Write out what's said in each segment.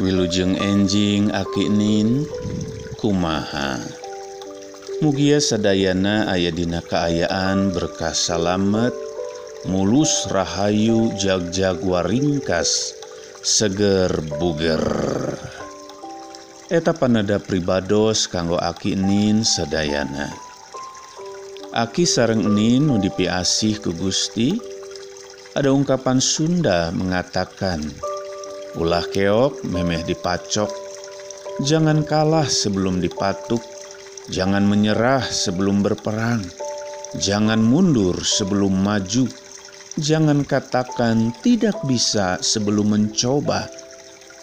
Wilujeng enjing akinin kumaha? Mugia sadayana aya dina kaayaan berkas salamet mulus Rahayu jagjagwa ringkas seger buger. Eta panada pribados kanggo akinin sedayana Aki sareng nin nu dipiasih ke Gusti ada ungkapan Sunda mengatakan, Ulah keok memeh dipacok. Jangan kalah sebelum dipatuk. Jangan menyerah sebelum berperang. Jangan mundur sebelum maju. Jangan katakan tidak bisa sebelum mencoba.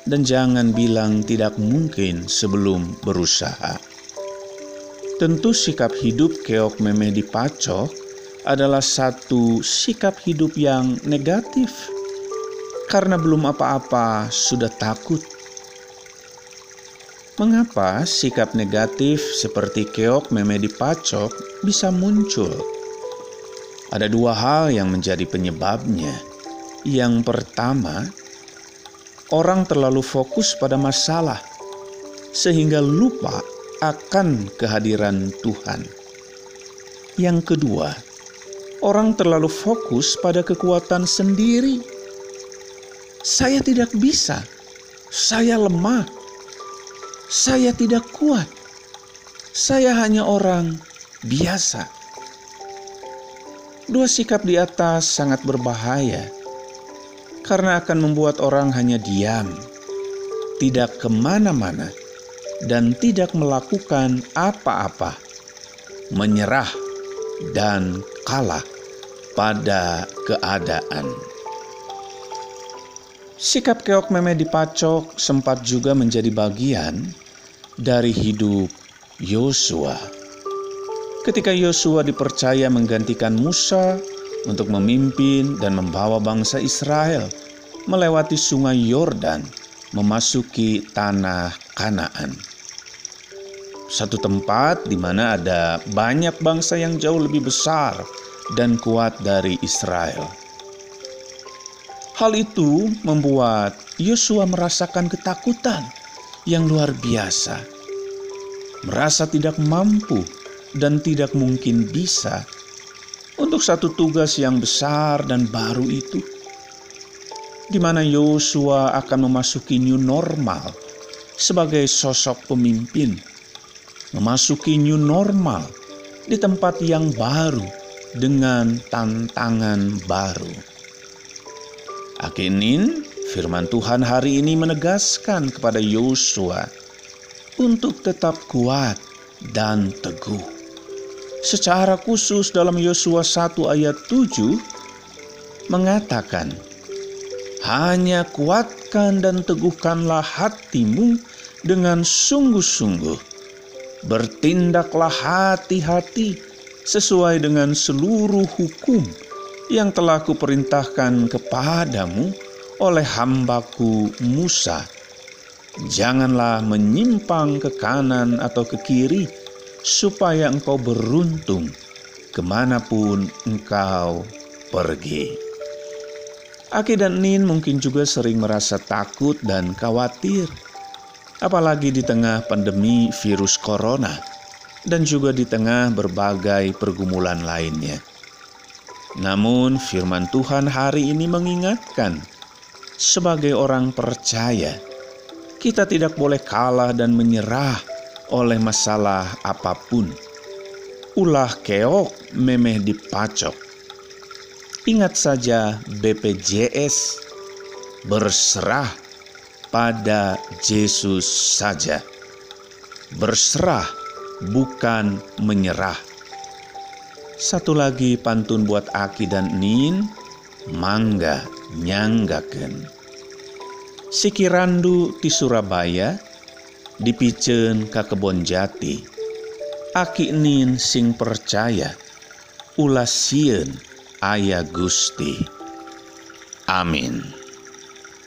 Dan jangan bilang tidak mungkin sebelum berusaha. Tentu sikap hidup keok memeh dipacok adalah satu sikap hidup yang negatif karena belum apa-apa sudah takut. Mengapa sikap negatif seperti keok meme dipacok bisa muncul? Ada dua hal yang menjadi penyebabnya. Yang pertama, orang terlalu fokus pada masalah sehingga lupa akan kehadiran Tuhan. Yang kedua, orang terlalu fokus pada kekuatan sendiri saya tidak bisa, saya lemah, saya tidak kuat, saya hanya orang biasa. Dua sikap di atas sangat berbahaya karena akan membuat orang hanya diam, tidak ke mana-mana, dan tidak melakukan apa-apa, menyerah dan kalah pada keadaan. Sikap keok meme dipacok sempat juga menjadi bagian dari hidup Yosua. Ketika Yosua dipercaya menggantikan Musa untuk memimpin dan membawa bangsa Israel melewati sungai Yordan memasuki tanah Kanaan. Satu tempat di mana ada banyak bangsa yang jauh lebih besar dan kuat dari Israel. Hal itu membuat Yosua merasakan ketakutan yang luar biasa, merasa tidak mampu dan tidak mungkin bisa untuk satu tugas yang besar dan baru itu, di mana Yosua akan memasuki new normal sebagai sosok pemimpin, memasuki new normal di tempat yang baru dengan tantangan baru. Akinin, firman Tuhan hari ini menegaskan kepada Yosua untuk tetap kuat dan teguh. Secara khusus dalam Yosua 1 ayat 7 mengatakan, Hanya kuatkan dan teguhkanlah hatimu dengan sungguh-sungguh. Bertindaklah hati-hati sesuai dengan seluruh hukum yang telah kuperintahkan kepadamu oleh hambaku Musa. Janganlah menyimpang ke kanan atau ke kiri, supaya engkau beruntung ke mana pun engkau pergi. Aki dan Nin mungkin juga sering merasa takut dan khawatir, apalagi di tengah pandemi virus corona dan juga di tengah berbagai pergumulan lainnya. Namun, firman Tuhan hari ini mengingatkan, sebagai orang percaya, kita tidak boleh kalah dan menyerah oleh masalah apa pun. Ulah keok memeh dipacok. Ingat saja BPJS berserah pada Yesus saja. Berserah bukan menyerah. Satu lagi pantun buat Aki dan Nin, mangga nyanggaken. Sikirandu di Surabaya, dipicen ke kebon jati. Aki Nin sing percaya, ulas sieun ayah Gusti. Amin.